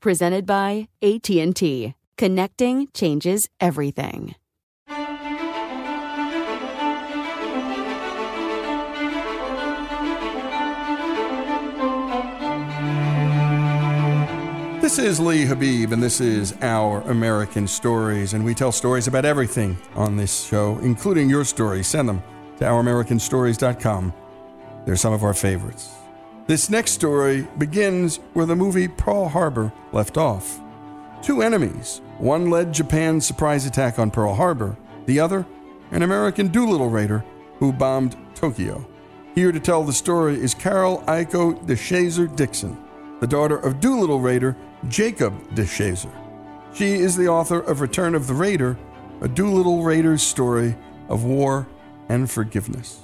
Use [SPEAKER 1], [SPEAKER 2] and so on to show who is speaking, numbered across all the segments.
[SPEAKER 1] Presented by AT&T. Connecting changes everything.
[SPEAKER 2] This is Lee Habib, and this is Our American Stories. And we tell stories about everything on this show, including your stories. Send them to OurAmericanStories.com. They're some of our favorites. This next story begins where the movie Pearl Harbor left off. Two enemies. One led Japan's surprise attack on Pearl Harbor, the other, an American Doolittle Raider who bombed Tokyo. Here to tell the story is Carol Aiko DeShazer Dixon, the daughter of Doolittle Raider Jacob DeShazer. She is the author of Return of the Raider, a Doolittle Raider's story of war and forgiveness.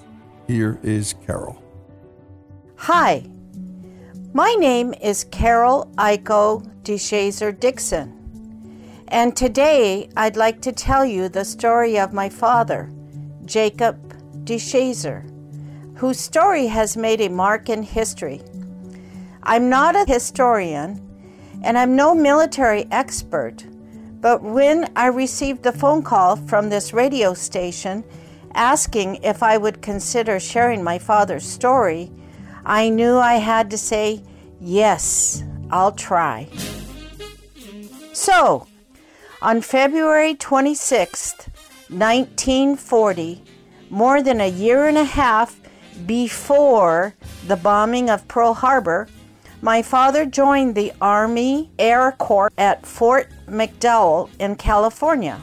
[SPEAKER 2] Here is Carol.
[SPEAKER 3] Hi, my name is Carol Aiko DeShazer Dixon, and today I'd like to tell you the story of my father, Jacob DeShazer, whose story has made a mark in history. I'm not a historian, and I'm no military expert, but when I received the phone call from this radio station asking if I would consider sharing my father's story, I knew I had to say, Yes, I'll try. So, on February 26th, 1940, more than a year and a half before the bombing of Pearl Harbor, my father joined the Army Air Corps at Fort McDowell in California.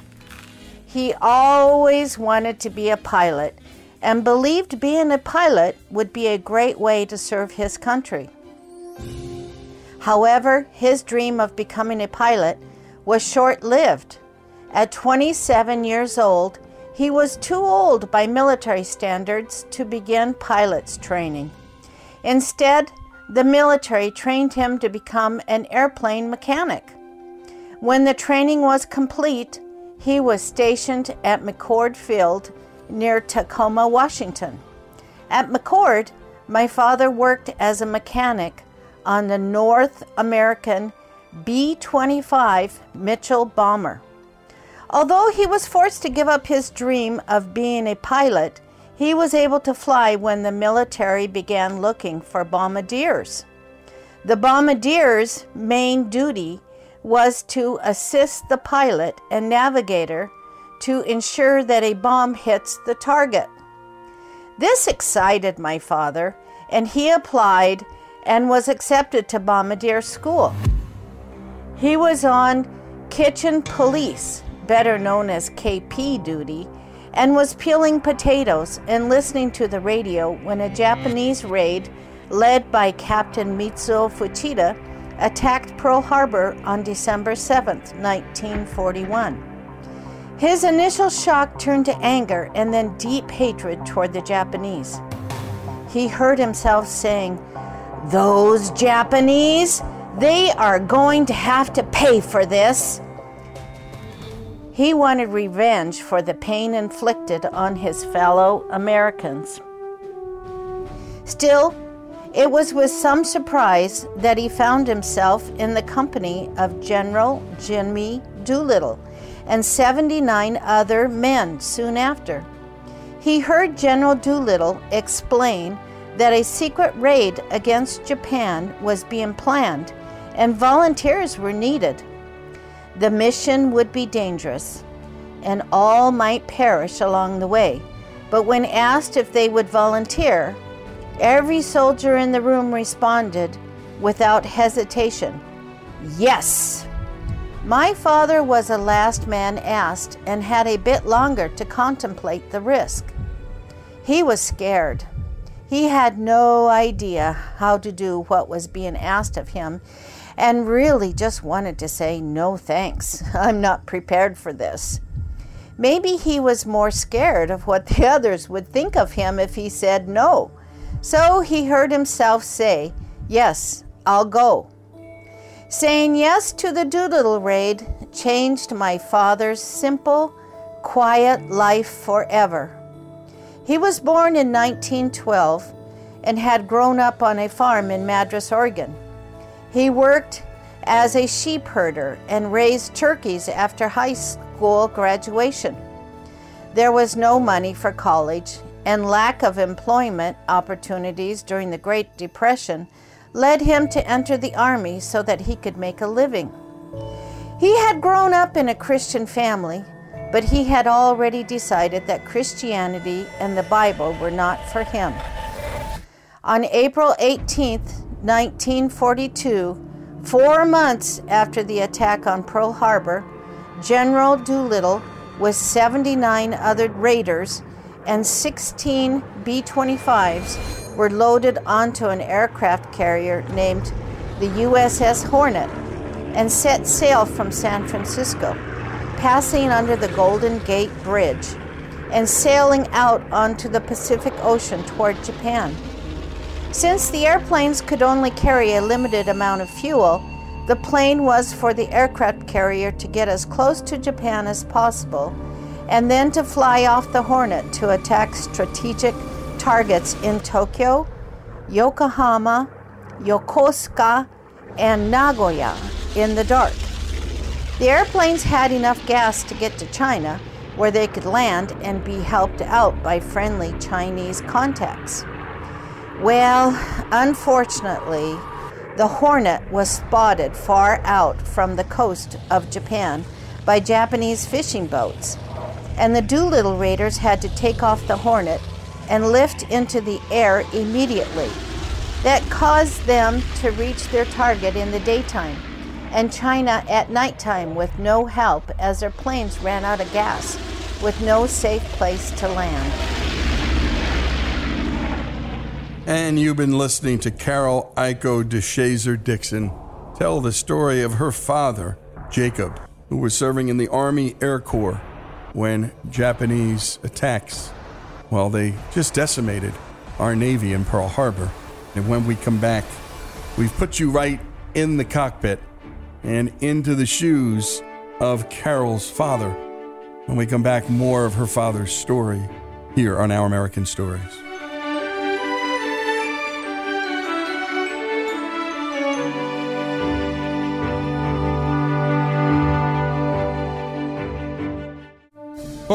[SPEAKER 3] He always wanted to be a pilot and believed being a pilot would be a great way to serve his country. However, his dream of becoming a pilot was short lived. At 27 years old, he was too old by military standards to begin pilot's training. Instead, the military trained him to become an airplane mechanic. When the training was complete, he was stationed at McChord Field near Tacoma, Washington. At McChord, my father worked as a mechanic on the North American B 25 Mitchell bomber. Although he was forced to give up his dream of being a pilot, he was able to fly when the military began looking for bombardiers. The bombardier's main duty was to assist the pilot and navigator to ensure that a bomb hits the target. This excited my father, and he applied and was accepted to bombardier school. He was on kitchen police, better known as KP duty, and was peeling potatoes and listening to the radio when a Japanese raid led by Captain Mitsuo Fuchida attacked Pearl Harbor on December 7, 1941. His initial shock turned to anger and then deep hatred toward the Japanese. He heard himself saying, Those Japanese, they are going to have to pay for this. He wanted revenge for the pain inflicted on his fellow Americans. Still, it was with some surprise that he found himself in the company of General Jimmy Doolittle and 79 other men soon after. He heard General Doolittle explain that a secret raid against Japan was being planned and volunteers were needed. The mission would be dangerous, and all might perish along the way. But when asked if they would volunteer, every soldier in the room responded without hesitation Yes! My father was the last man asked and had a bit longer to contemplate the risk. He was scared. He had no idea how to do what was being asked of him and really just wanted to say, No thanks, I'm not prepared for this. Maybe he was more scared of what the others would think of him if he said no. So he heard himself say, Yes, I'll go. Saying yes to the Doolittle raid changed my father's simple, quiet life forever. He was born in 1912 and had grown up on a farm in Madras, Oregon. He worked as a sheep herder and raised turkeys after high school graduation. There was no money for college, and lack of employment opportunities during the Great Depression led him to enter the Army so that he could make a living. He had grown up in a Christian family, but he had already decided that Christianity and the Bible were not for him. On April 18, 1942, four months after the attack on Pearl Harbor, General Doolittle, with 79 other raiders and 16 B 25s, were loaded onto an aircraft carrier named the USS Hornet and set sail from San Francisco, passing under the Golden Gate Bridge and sailing out onto the Pacific Ocean toward Japan. Since the airplanes could only carry a limited amount of fuel, the plane was for the aircraft carrier to get as close to Japan as possible and then to fly off the Hornet to attack strategic targets in Tokyo, Yokohama, Yokosuka, and Nagoya in the dark. The airplanes had enough gas to get to China, where they could land and be helped out by friendly Chinese contacts. Well, unfortunately, the Hornet was spotted far out from the coast of Japan by Japanese fishing boats, and the Doolittle Raiders had to take off the Hornet and lift into the air immediately. That caused them to reach their target in the daytime and China at nighttime with no help as their planes ran out of gas with no safe place to land.
[SPEAKER 2] And you've been listening to Carol Aiko DeShazer Dixon tell the story of her father, Jacob, who was serving in the Army Air Corps when Japanese attacks, well, they just decimated our Navy in Pearl Harbor. And when we come back, we've put you right in the cockpit and into the shoes of Carol's father. When we come back, more of her father's story here on Our American Stories.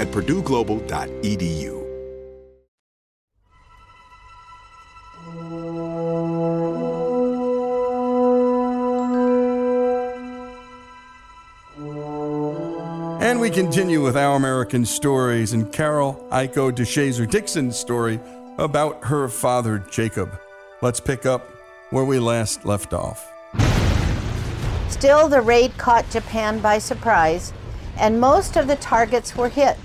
[SPEAKER 4] at purdueglobal.edu.
[SPEAKER 2] And we continue with Our American Stories and Carol Aiko DeShazer Dixon's story about her father, Jacob. Let's pick up where we last left off.
[SPEAKER 3] Still, the raid caught Japan by surprise, and most of the targets were hit.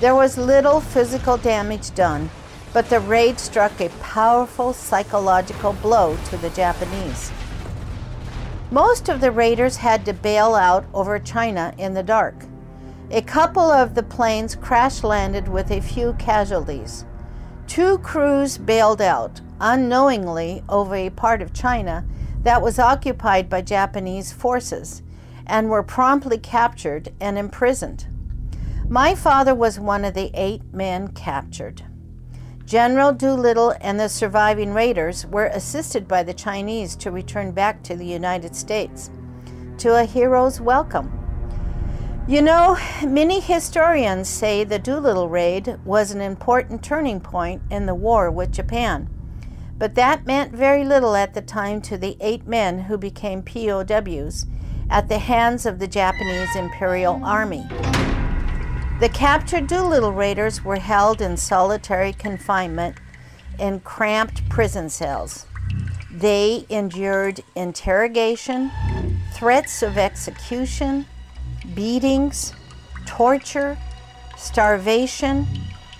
[SPEAKER 3] There was little physical damage done, but the raid struck a powerful psychological blow to the Japanese. Most of the raiders had to bail out over China in the dark. A couple of the planes crash landed with a few casualties. Two crews bailed out unknowingly over a part of China that was occupied by Japanese forces and were promptly captured and imprisoned. My father was one of the eight men captured. General Doolittle and the surviving raiders were assisted by the Chinese to return back to the United States to a hero's welcome. You know, many historians say the Doolittle raid was an important turning point in the war with Japan, but that meant very little at the time to the eight men who became POWs at the hands of the Japanese Imperial Army. The captured Doolittle raiders were held in solitary confinement in cramped prison cells. They endured interrogation, threats of execution, beatings, torture, starvation,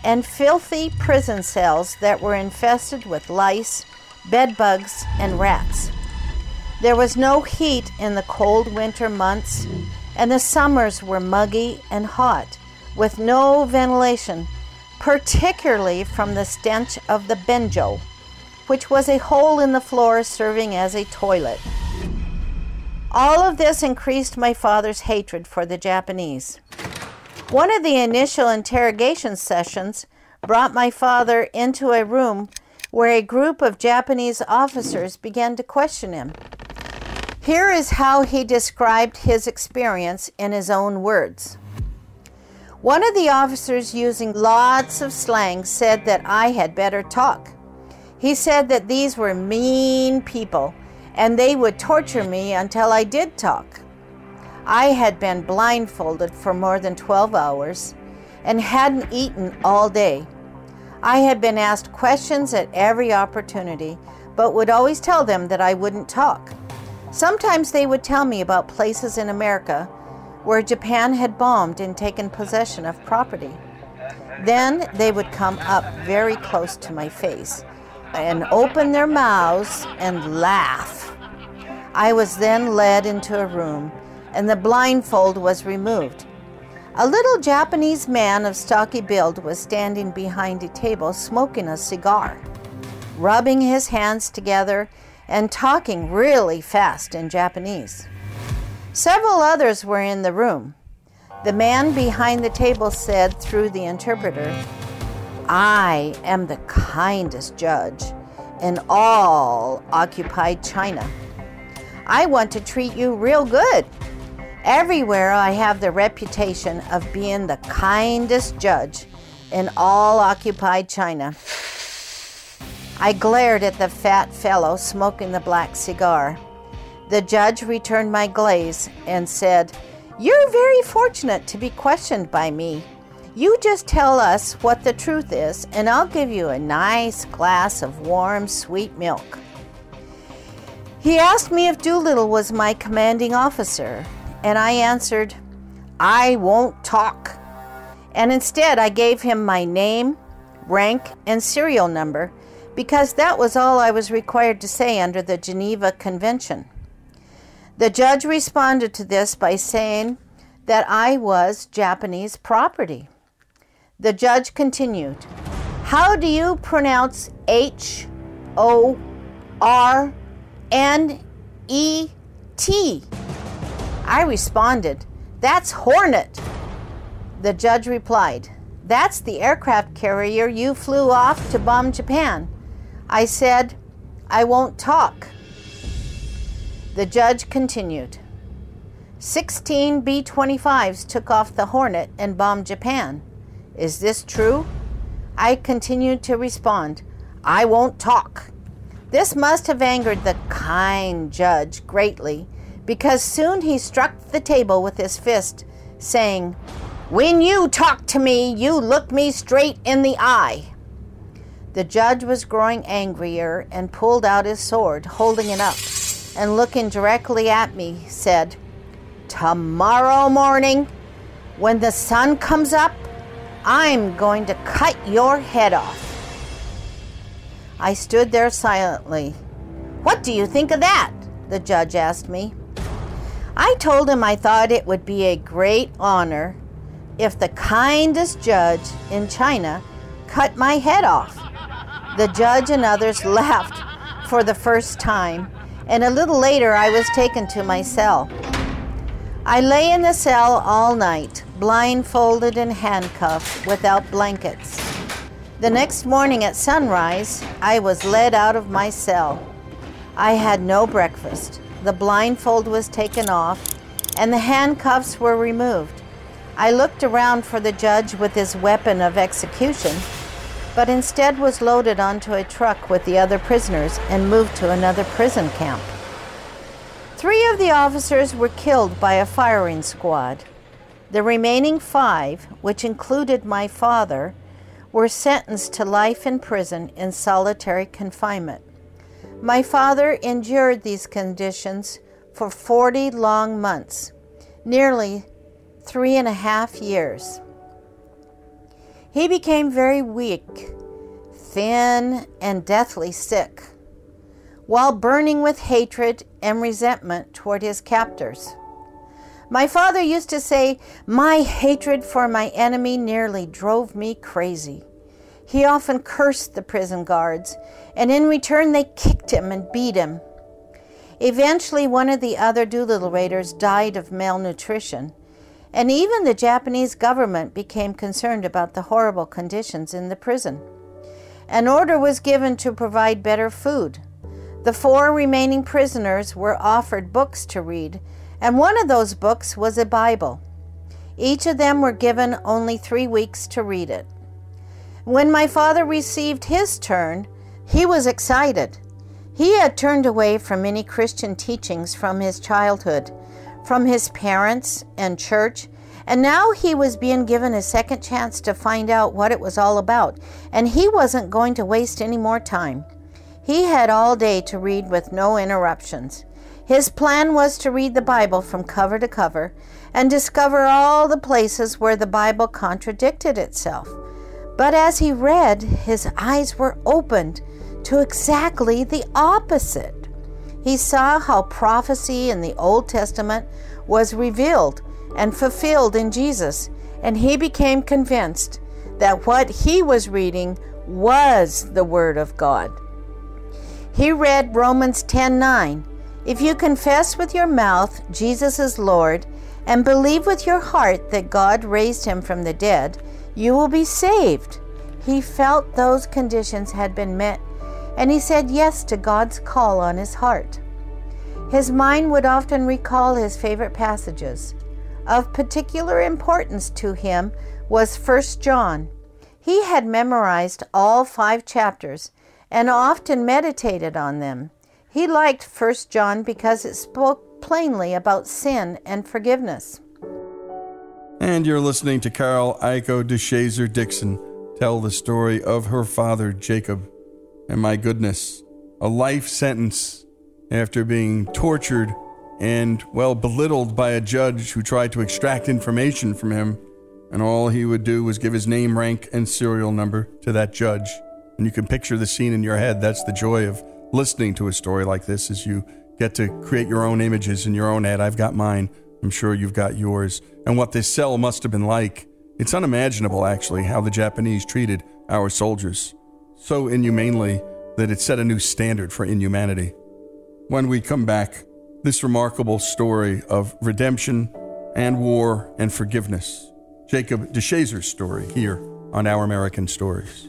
[SPEAKER 3] and filthy prison cells that were infested with lice, bedbugs, and rats. There was no heat in the cold winter months, and the summers were muggy and hot, with no ventilation, particularly from the stench of the benjo, which was a hole in the floor serving as a toilet. All of this increased my father's hatred for the Japanese. One of the initial interrogation sessions brought my father into a room where a group of Japanese officers began to question him. Here is how he described his experience in his own words. One of the officers, using lots of slang, said that I had better talk. He said that these were mean people and they would torture me until I did talk. I had been blindfolded for more than 12 hours and hadn't eaten all day. I had been asked questions at every opportunity, but would always tell them that I wouldn't talk. Sometimes they would tell me about places in America where Japan had bombed and taken possession of property. Then they would come up very close to my face and open their mouths and laugh. I was then led into a room and the blindfold was removed. A little Japanese man of stocky build was standing behind a table smoking a cigar, rubbing his hands together and talking really fast in Japanese. Several others were in the room. The man behind the table said through the interpreter, I am the kindest judge in all occupied China. I want to treat you real good. Everywhere I have the reputation of being the kindest judge in all occupied China. I glared at the fat fellow smoking the black cigar. The judge returned my glaze and said, You're very fortunate to be questioned by me. You just tell us what the truth is, and I'll give you a nice glass of warm, sweet milk. He asked me if Doolittle was my commanding officer, and I answered, I won't talk. And instead, I gave him my name, rank, and serial number because that was all I was required to say under the Geneva Convention. The judge responded to this by saying that I was Japanese property. The judge continued, How do you pronounce H O R N E T? I responded, That's Hornet. The judge replied, That's the aircraft carrier you flew off to bomb Japan. I said, I won't talk. The judge continued, 16 B 25s took off the Hornet and bombed Japan. Is this true? I continued to respond, I won't talk. This must have angered the kind judge greatly because soon he struck the table with his fist, saying, When you talk to me, you look me straight in the eye. The judge was growing angrier and pulled out his sword, holding it up, and looking directly at me, said, Tomorrow morning, when the sun comes up, I'm going to cut your head off. I stood there silently. What do you think of that? The judge asked me. I told him I thought it would be a great honor if the kindest judge in China cut my head off. The judge and others laughed for the first time, and a little later I was taken to my cell. I lay in the cell all night, blindfolded and handcuffed without blankets. The next morning at sunrise, I was led out of my cell. I had no breakfast. The blindfold was taken off, and the handcuffs were removed. I looked around for the judge with his weapon of execution, but instead was loaded onto a truck with the other prisoners and moved to another prison camp. Three of the officers were killed by a firing squad. The remaining five, which included my father, were sentenced to life in prison in solitary confinement. My father endured these conditions for 40 long months, nearly three and a half years. He became very weak, thin, and deathly sick, while burning with hatred and resentment toward his captors. My father used to say, My hatred for my enemy nearly drove me crazy. He often cursed the prison guards, and in return they kicked him and beat him. Eventually, one of the other Doolittle Raiders died of malnutrition, and even the Japanese government became concerned about the horrible conditions in the prison. An order was given to provide better food. The four remaining prisoners were offered books to read and one of those books was a Bible. Each of them were given only three weeks to read it. When my father received his turn, he was excited. He had turned away from many Christian teachings from his childhood, from his parents and church, and now he was being given a second chance to find out what it was all about, and he wasn't going to waste any more time. He had all day to read with no interruptions. His plan was to read the Bible from cover to cover and discover all the places where the Bible contradicted itself. But as he read, his eyes were opened to exactly the opposite. He saw how prophecy in the Old Testament was revealed and fulfilled in Jesus, and he became convinced that what he was reading was the Word of God. He read Romans 10:9. If you confess with your mouth Jesus is Lord and believe with your heart that God raised him from the dead, you will be saved. He felt those conditions had been met, and he said yes to God's call on his heart. His mind would often recall his favorite passages. Of particular importance to him was 1 John. He had memorized all five chapters and often meditated on them. He liked 1 John because it spoke plainly about sin and forgiveness.
[SPEAKER 2] And you're listening to Carol Aiko DeShazer Dixon tell the story of her father, Jacob. And my goodness, a life sentence after being tortured and, well, belittled by a judge who tried to extract information from him, and all he would do was give his name, rank, and serial number to that judge. And you can picture the scene in your head. That's the joy of listening to a story like this as you get to create your own images in your own head. I've got mine. I'm sure you've got yours. And what this cell must have been like. It's unimaginable, actually, how the Japanese treated our soldiers. So inhumanely that it set a new standard for inhumanity. When we come back, this remarkable story of redemption and war and forgiveness. Jacob DeShazer's story here on Our American Stories.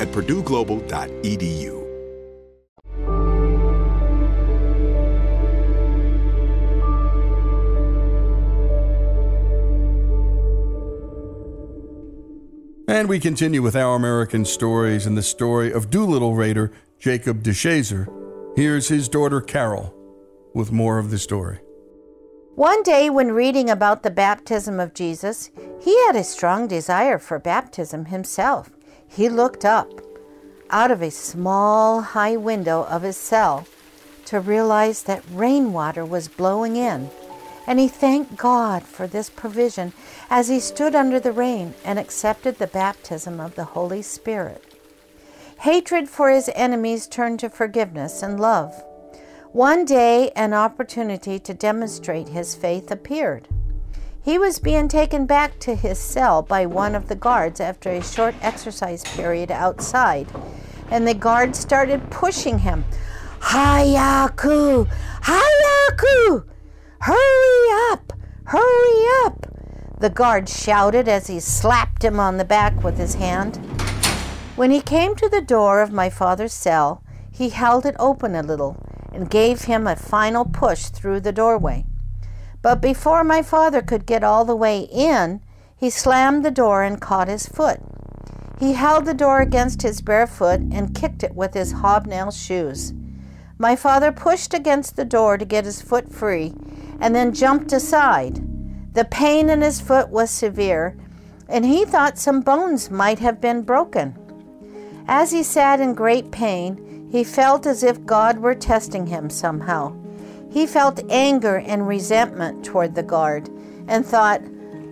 [SPEAKER 4] at purdueglobal.edu.
[SPEAKER 2] And we continue with our American stories and the story of Doolittle Raider Jacob DeShazer. Here's his daughter Carol with more of the story.
[SPEAKER 3] One day, when reading about the baptism of Jesus, he had a strong desire for baptism himself. He looked up out of a small, high window of his cell to realize that rainwater was blowing in and he thanked God for this provision as he stood under the rain and accepted the baptism of the Holy Spirit. Hatred for his enemies turned to forgiveness and love. One day, an opportunity to demonstrate his faith appeared. He was being taken back to his cell by one of the guards after a short exercise period outside, and the guard started pushing him. Hayaku! Hayaku! Hurry up! Hurry up! The guard shouted as he slapped him on the back with his hand. When he came to the door of my father's cell, he held it open a little and gave him a final push through the doorway. But before my father could get all the way in, he slammed the door and caught his foot. He held the door against his bare foot and kicked it with his hobnail shoes. My father pushed against the door to get his foot free and then jumped aside. The pain in his foot was severe, and he thought some bones might have been broken. As he sat in great pain, he felt as if God were testing him somehow. He felt anger and resentment toward the guard and thought,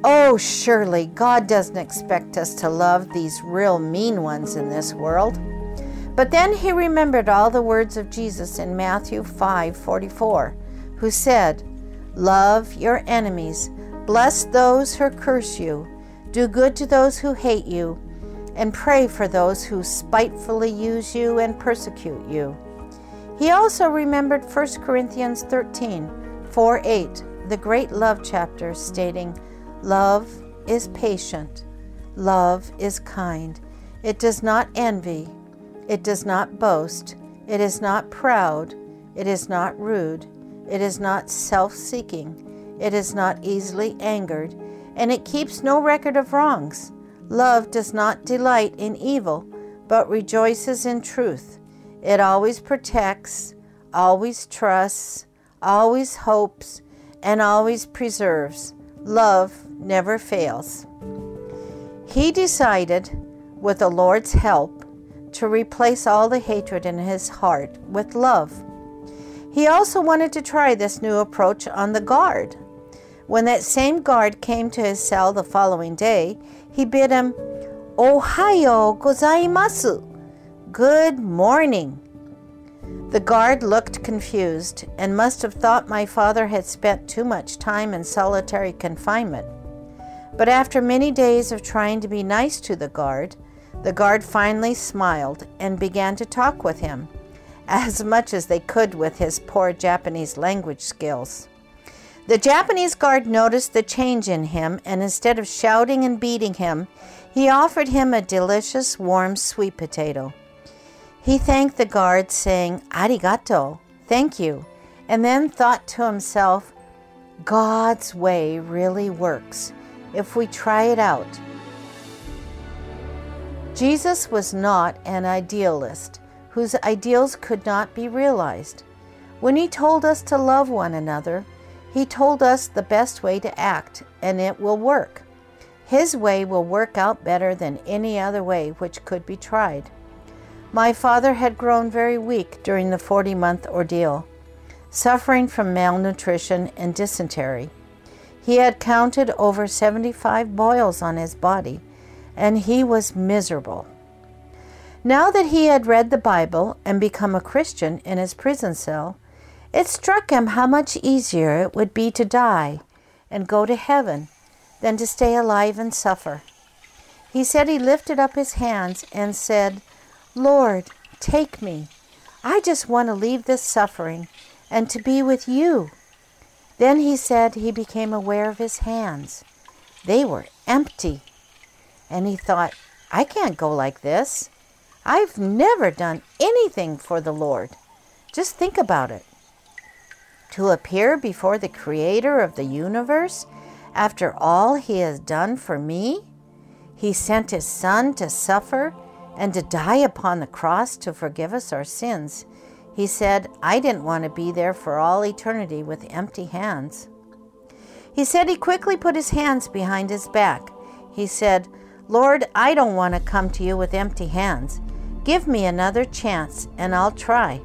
[SPEAKER 3] Oh, surely God doesn't expect us to love these real mean ones in this world. But then he remembered all the words of Jesus in Matthew 5:44, who said, Love your enemies. Bless those who curse you. Do good to those who hate you. And pray for those who spitefully use you and persecute you. He also remembered 1 Corinthians 13 4 8, the great love chapter, stating, Love is patient, love is kind. It does not envy, it does not boast, it is not proud, it is not rude. It is not self seeking. It is not easily angered. And it keeps no record of wrongs. Love does not delight in evil, but rejoices in truth. It always protects, always trusts, always hopes, and always preserves. Love never fails. He decided, with the Lord's help, to replace all the hatred in his heart with love. He also wanted to try this new approach on the guard. When that same guard came to his cell the following day, he bid him, Ohayo gozaimasu. Good morning. The guard looked confused and must have thought my father had spent too much time in solitary confinement. But after many days of trying to be nice to the guard, the guard finally smiled and began to talk with him as much as they could with his poor Japanese language skills. The Japanese guard noticed the change in him, and instead of shouting and beating him, he offered him a delicious warm sweet potato. He thanked the guard, saying, Arigato, thank you, and then thought to himself, God's way really works if we try it out. Jesus was not an idealist whose ideals could not be realized. When He told us to love one another, He told us the best way to act, and it will work. His way will work out better than any other way which could be tried. My father had grown very weak during the 40 month ordeal, suffering from malnutrition and dysentery. He had counted over 75 boils on his body, and he was miserable. Now that he had read the Bible and become a Christian in his prison cell, it struck him how much easier it would be to die and go to heaven than to stay alive and suffer. He said he lifted up his hands and said, Lord, take me. I just want to leave this suffering and to be with you. Then he said he became aware of his hands. They were empty. And he thought, I can't go like this. I've never done anything for the Lord. Just think about it. To appear before the Creator of the universe after all He has done for me? He sent His Son to suffer and to die upon the cross to forgive us our sins. He said, I didn't want to be there for all eternity with empty hands. He said he quickly put his hands behind his back. He said, Lord, I don't want to come to you with empty hands. Give me another chance and I'll try.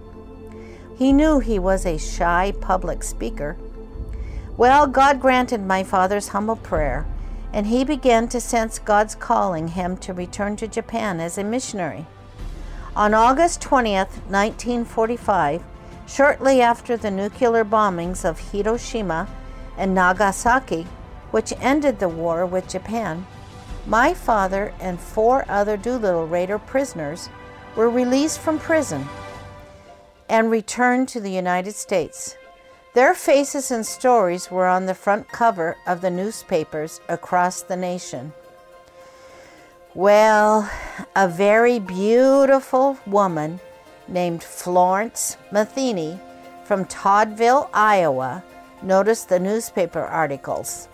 [SPEAKER 3] He knew he was a shy public speaker. Well, God granted my father's humble prayer, and he began to sense God's calling him to return to Japan as a missionary. On August 20th, 1945, shortly after the nuclear bombings of Hiroshima and Nagasaki, which ended the war with Japan, my father and four other Doolittle Raider prisoners were released from prison and returned to the United States. Their faces and stories were on the front cover of the newspapers across the nation. Well, a very beautiful woman named Florence Matheny from Toddville, Iowa, noticed the newspaper articles.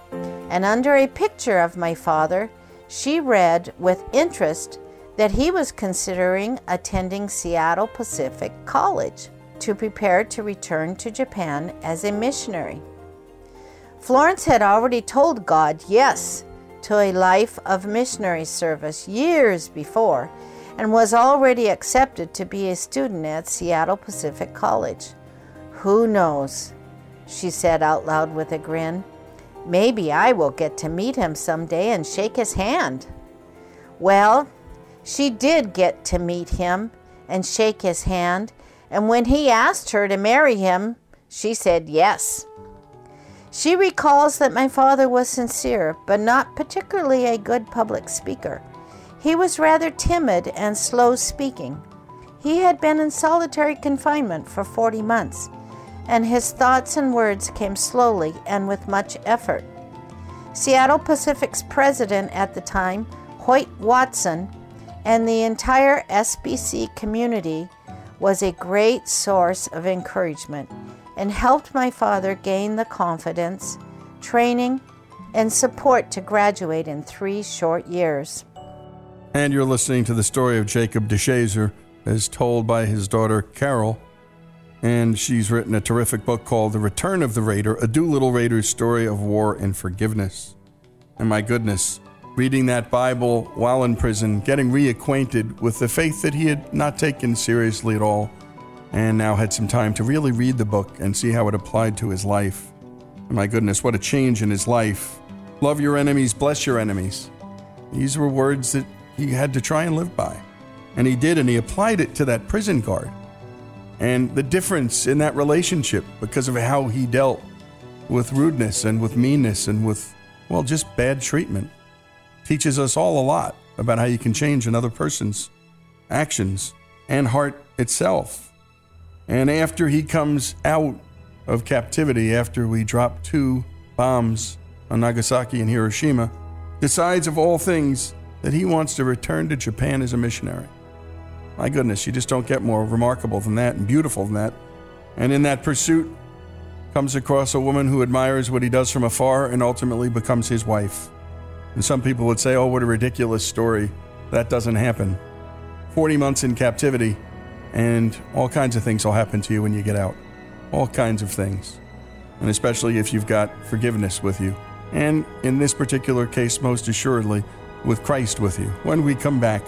[SPEAKER 3] And under a picture of my father, she read with interest that he was considering attending Seattle Pacific College to prepare to return to Japan as a missionary. Florence had already told God yes to a life of missionary service years before and was already accepted to be a student at Seattle Pacific College. Who knows? She said out loud with a grin. Maybe I will get to meet him someday and shake his hand. Well, she did get to meet him and shake his hand, and when he asked her to marry him, she said yes. She recalls that my father was sincere, but not particularly a good public speaker. He was rather timid and slow speaking. He had been in solitary confinement for 40 months, and his thoughts and words came slowly and with much effort. Seattle Pacific's president at the time, Hoyt Watson, and the entire SPC community was a great source of encouragement and helped my father gain the confidence, training, and support to graduate in three short years.
[SPEAKER 2] And you're listening to the story of Jacob DeShazer as told by his daughter Carol. And she's written a terrific book called The Return of the Raider, a Doolittle Raider's story of war and forgiveness. And my goodness, reading that Bible while in prison, getting reacquainted with the faith that he had not taken seriously at all, and now had some time to really read the book and see how it applied to his life. My goodness, what a change in his life. Love your enemies, bless your enemies. These were words that he had to try and live by. And he did, and he applied it to that prison guard. And the difference in that relationship because of how he dealt with rudeness and with meanness and with, well, just bad treatment teaches us all a lot about how you can change another person's actions and heart itself. And after he comes out of captivity, after we drop two bombs on Nagasaki and Hiroshima, decides of all things that he wants to return to Japan as a missionary. My goodness, you just don't get more remarkable than that and beautiful than that. And in that pursuit, comes across a woman who admires what he does from afar and ultimately becomes his wife. And some people would say, oh, what a ridiculous story. That doesn't happen. 40 months in captivity, and all kinds of things will happen to you when you get out. All kinds of things. And especially if you've got forgiveness with you. And in this particular case, most assuredly, with Christ with you. When we come back,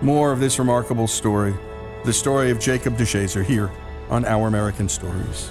[SPEAKER 2] more of this remarkable story, the story of Jacob DeShazer here on Our American Stories.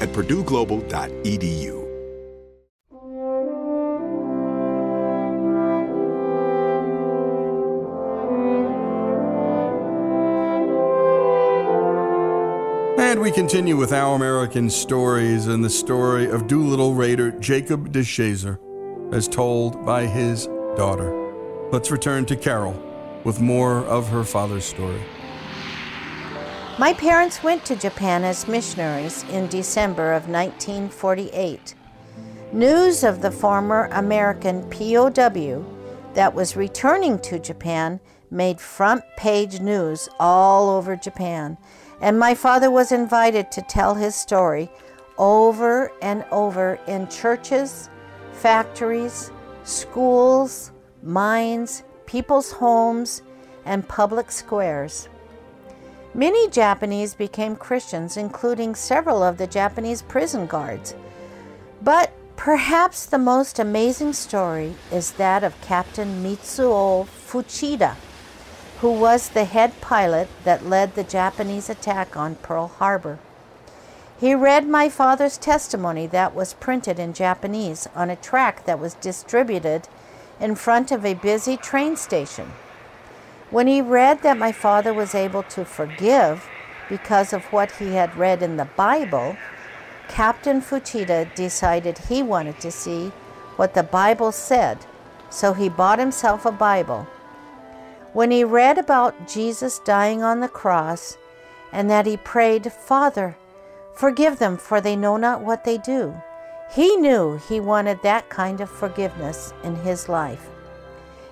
[SPEAKER 4] at purdueglobal.edu.
[SPEAKER 2] And we continue with our American stories and the story of Doolittle Raider Jacob DeShazer, as told by his daughter. Let's return to Carol with more of her father's story.
[SPEAKER 3] My parents went to Japan as missionaries in December of 1948. News of the former American POW that was returning to Japan made front page news all over Japan, and my father was invited to tell his story over and over in churches, factories, schools, mines, people's homes, and public squares. Many Japanese became Christians, including several of the Japanese prison guards. But perhaps the most amazing story is that of Captain Mitsuo Fuchida, who was the head pilot that led the Japanese attack on Pearl Harbor. He read my father's testimony that was printed in Japanese on a tract that was distributed in front of a busy train station. When he read that my father was able to forgive because of what he had read in the Bible, Captain Fuchida decided he wanted to see what the Bible said, so he bought himself a Bible. When he read about Jesus dying on the cross and that he prayed, Father, forgive them, for they know not what they do, he knew he wanted that kind of forgiveness in his life.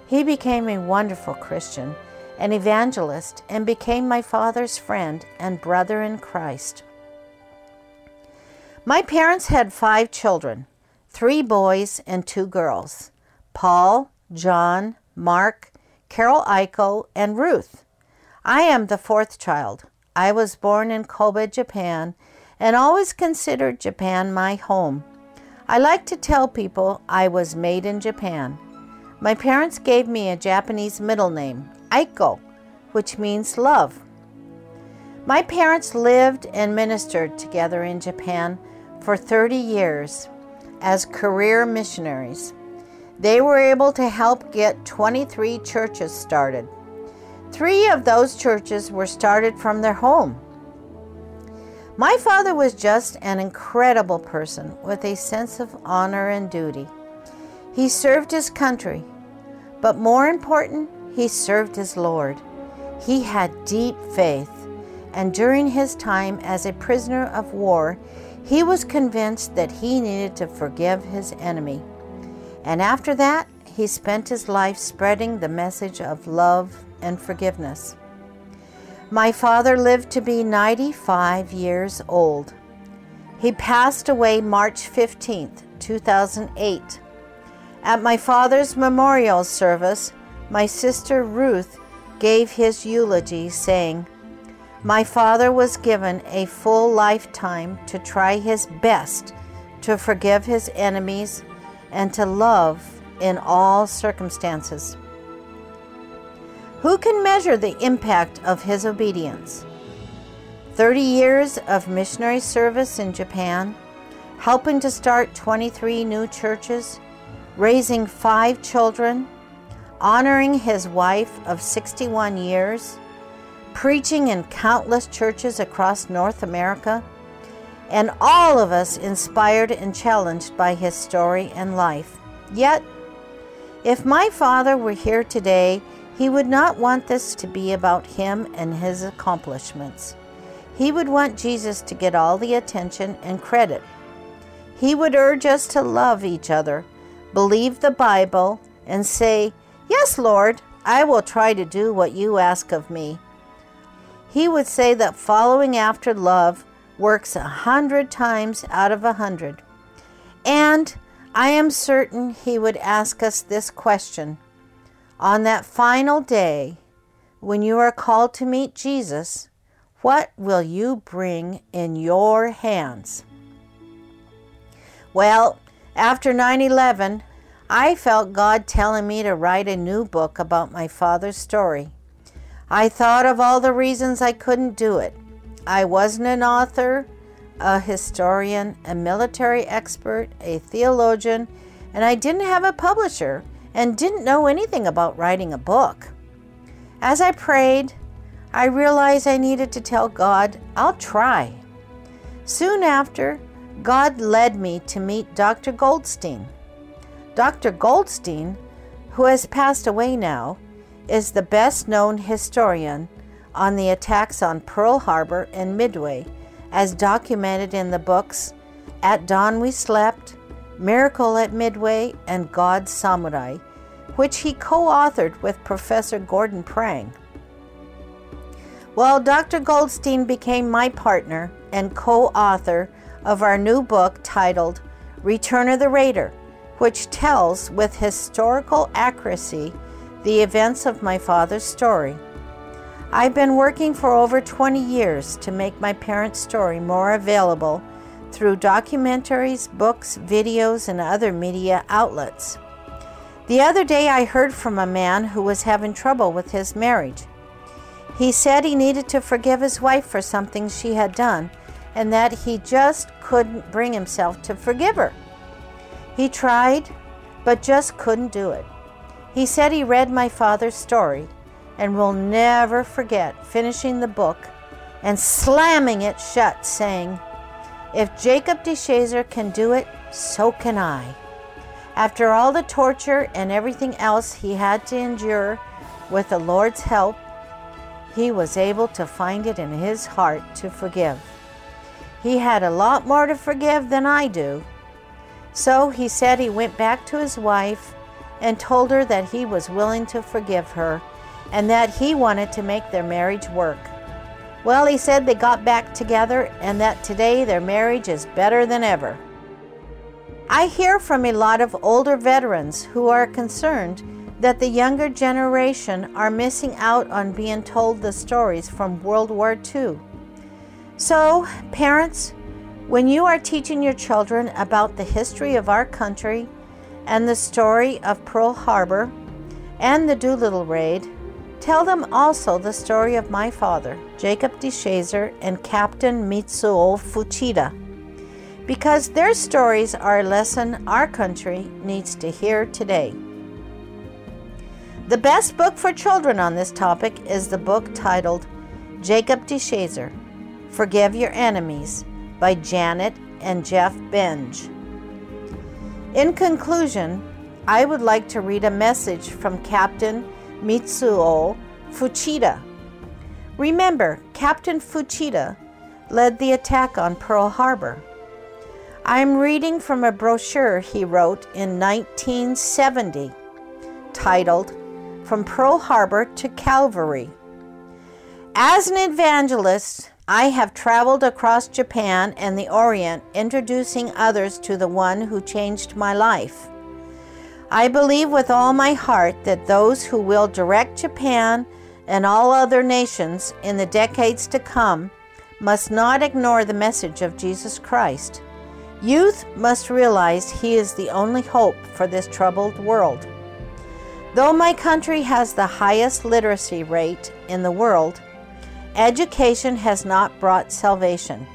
[SPEAKER 3] He became a wonderful Christian, an evangelist, and became my father's friend and brother in Christ. My parents had five children three boys and two girls Paul, John, Mark, Carol Aiko, and Ruth. I am the fourth child. I was born in Kobe, Japan, and always considered Japan my home. I like to tell people I was made in Japan. My parents gave me a Japanese middle name, Aiko, which means love. My parents lived and ministered together in Japan for 30 years. as career missionaries. They were able to help get 23 churches started. Three of those churches were started from their home. My father was just an incredible person with a sense of honor and duty. He served his country, but more important, he served his Lord. He had deep faith, and during his time as a prisoner of war, he was convinced that he needed to forgive his enemy. And after that, he spent his life spreading the message of love and forgiveness. My father lived to be 95 years old. He passed away March 15, 2008. At my father's memorial service, my sister Ruth gave his eulogy, saying, My father was given a full lifetime to try his best to forgive his enemies and to love in all circumstances. Who can measure the impact of his obedience? 30 years of missionary service in Japan, helping to start 23 new churches, raising five children, honoring his wife of 61 years, preaching in countless churches across North America, and all of us inspired and challenged by his story and life. Yet, if my father were here today, he would not want this to be about him and his accomplishments. He would want Jesus to get all the attention and credit. He would urge us to love each other, believe the Bible, and say, Yes, Lord, I will try to do what you ask of me. He would say that following after love works a hundred times out of a hundred. And I am certain he would ask us this question on that final day, when you are called to meet Jesus, what will you bring in your hands? Well, after 9 11, I felt God telling me to write a new book about my father's story. I thought of all the reasons I couldn't do it. I wasn't an author, a historian, a military expert, a theologian, and I didn't have a publisher and didn't know anything about writing a book. As I prayed, I realized I needed to tell God, I'll try. Soon after, God led me to meet Dr. Goldstein. Dr. Goldstein, who has passed away now, is the best known historian on the attacks on Pearl Harbor and Midway, as documented in the books At Dawn We Slept, Miracle at Midway, and God's Samurai, which he co authored with Professor Gordon Prange. Well, Dr. Goldstein became my partner and co author of our new book titled Return of the Raider, which tells with historical accuracy the events of my father's story. I've been working for over 20 years to make my parents' story more available through documentaries, books, videos, and other media outlets. The other day, I heard from a man who was having trouble with his marriage. He said he needed to forgive his wife for something she had done and that he just couldn't bring himself to forgive her. He tried, but just couldn't do it. He said he read my father's story and will never forget finishing the book and slamming it shut, saying, if Jacob DeShazer can do it, so can I. After all the torture and everything else he had to endure, with the Lord's help, he was able to find it in his heart to forgive. He had a lot more to forgive than I do. So he said he went back to his wife and told her that he was willing to forgive her and that he wanted to make their marriage work. Well, he said they got back together and that today their marriage is better than ever. I hear from a lot of older veterans who are concerned that the younger generation are missing out on being told the stories from World War II. So, parents, when you are teaching your children about the history of our country and the story of Pearl Harbor and the Doolittle Raid, Tell them also the story of my father, Jacob DeShazer, and Captain Mitsuo Fuchida. because their stories are a lesson our country needs to hear today. The best book for children on this topic is the book titled Jacob DeShazer Forgive Your Enemies by Janet and Jeff Benge. In conclusion, I would like to read a message from Captain Mitsuo Fuchida. Remember, Captain Fuchida led the attack on Pearl Harbor. I'm reading from a brochure he wrote in 1970 titled From Pearl Harbor to Calvary. As an evangelist, I have traveled across Japan and the Orient introducing others to the one who changed my life. I believe with all my heart that those who will direct Japan and all other nations in the decades to come must not ignore the message of Jesus Christ. Youth must realize He is the only hope for this troubled world. Though my country has the highest literacy rate in the world, education has not brought salvation.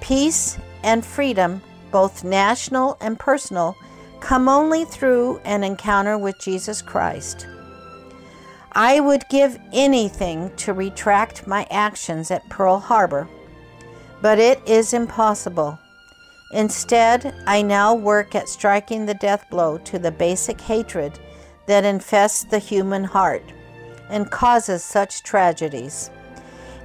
[SPEAKER 3] Peace and freedom, both national and personal, come only through an encounter with Jesus Christ. I would give anything to retract my actions at Pearl Harbor, but it is impossible. Instead, I now work at striking the death blow to the basic hatred that infests the human heart and causes such tragedies.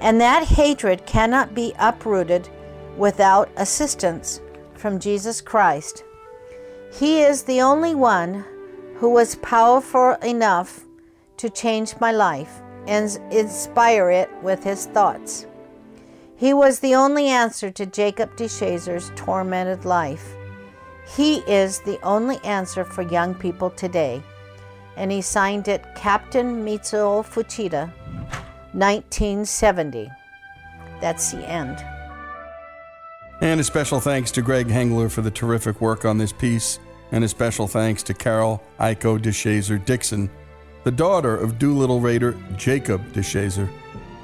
[SPEAKER 3] And that hatred cannot be uprooted without assistance from Jesus Christ. He is the only one who was powerful enough to change my life and inspire it with his thoughts. He was the only answer to Jacob DeShazer's tormented life. He is the only answer for young people today. And he signed it Captain Mitsuo Fuchida, 1970. That's the end.
[SPEAKER 2] And a special thanks to Greg Hengler for the terrific work on this piece, and a special thanks to Carol Aiko DeShazer Dixon, the daughter of Doolittle Raider Jacob DeShazer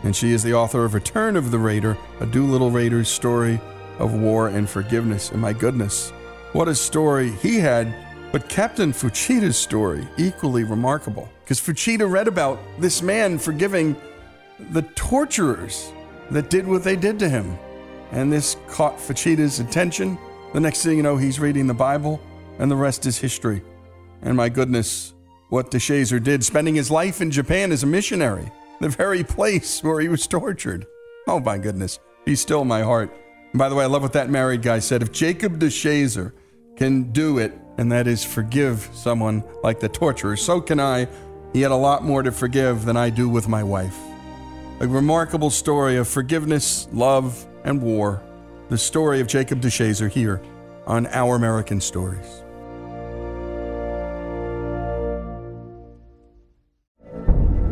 [SPEAKER 2] and she is the author of Return of the Raider, a Doolittle Raider's story of war and forgiveness. And my goodness, what a story he had, but Captain Fuchida's story, equally remarkable. Because Fuchida read about this man forgiving the torturers that did what they did to him. And this caught Fuchida's attention. The next thing you know, he's reading the Bible, and the rest is history. And my goodness, what DeShazer did, spending his life in Japan as a missionary the very place where he was tortured. Oh my goodness, he's still my heart. And by the way, I love what that married guy said. If Jacob DeShazer can do it, and that is forgive someone like the torturer, so can I. He had a lot more to forgive than I do with my wife. A remarkable story of forgiveness, love, and war. The story of Jacob DeShazer here on Our American Stories.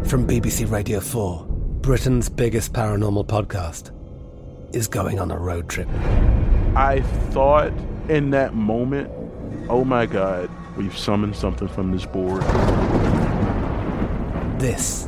[SPEAKER 5] From BBC Radio 4, Britain's biggest paranormal podcast is going on a road trip.
[SPEAKER 6] I thought in that moment, oh my God, we've summoned something from this board.
[SPEAKER 5] This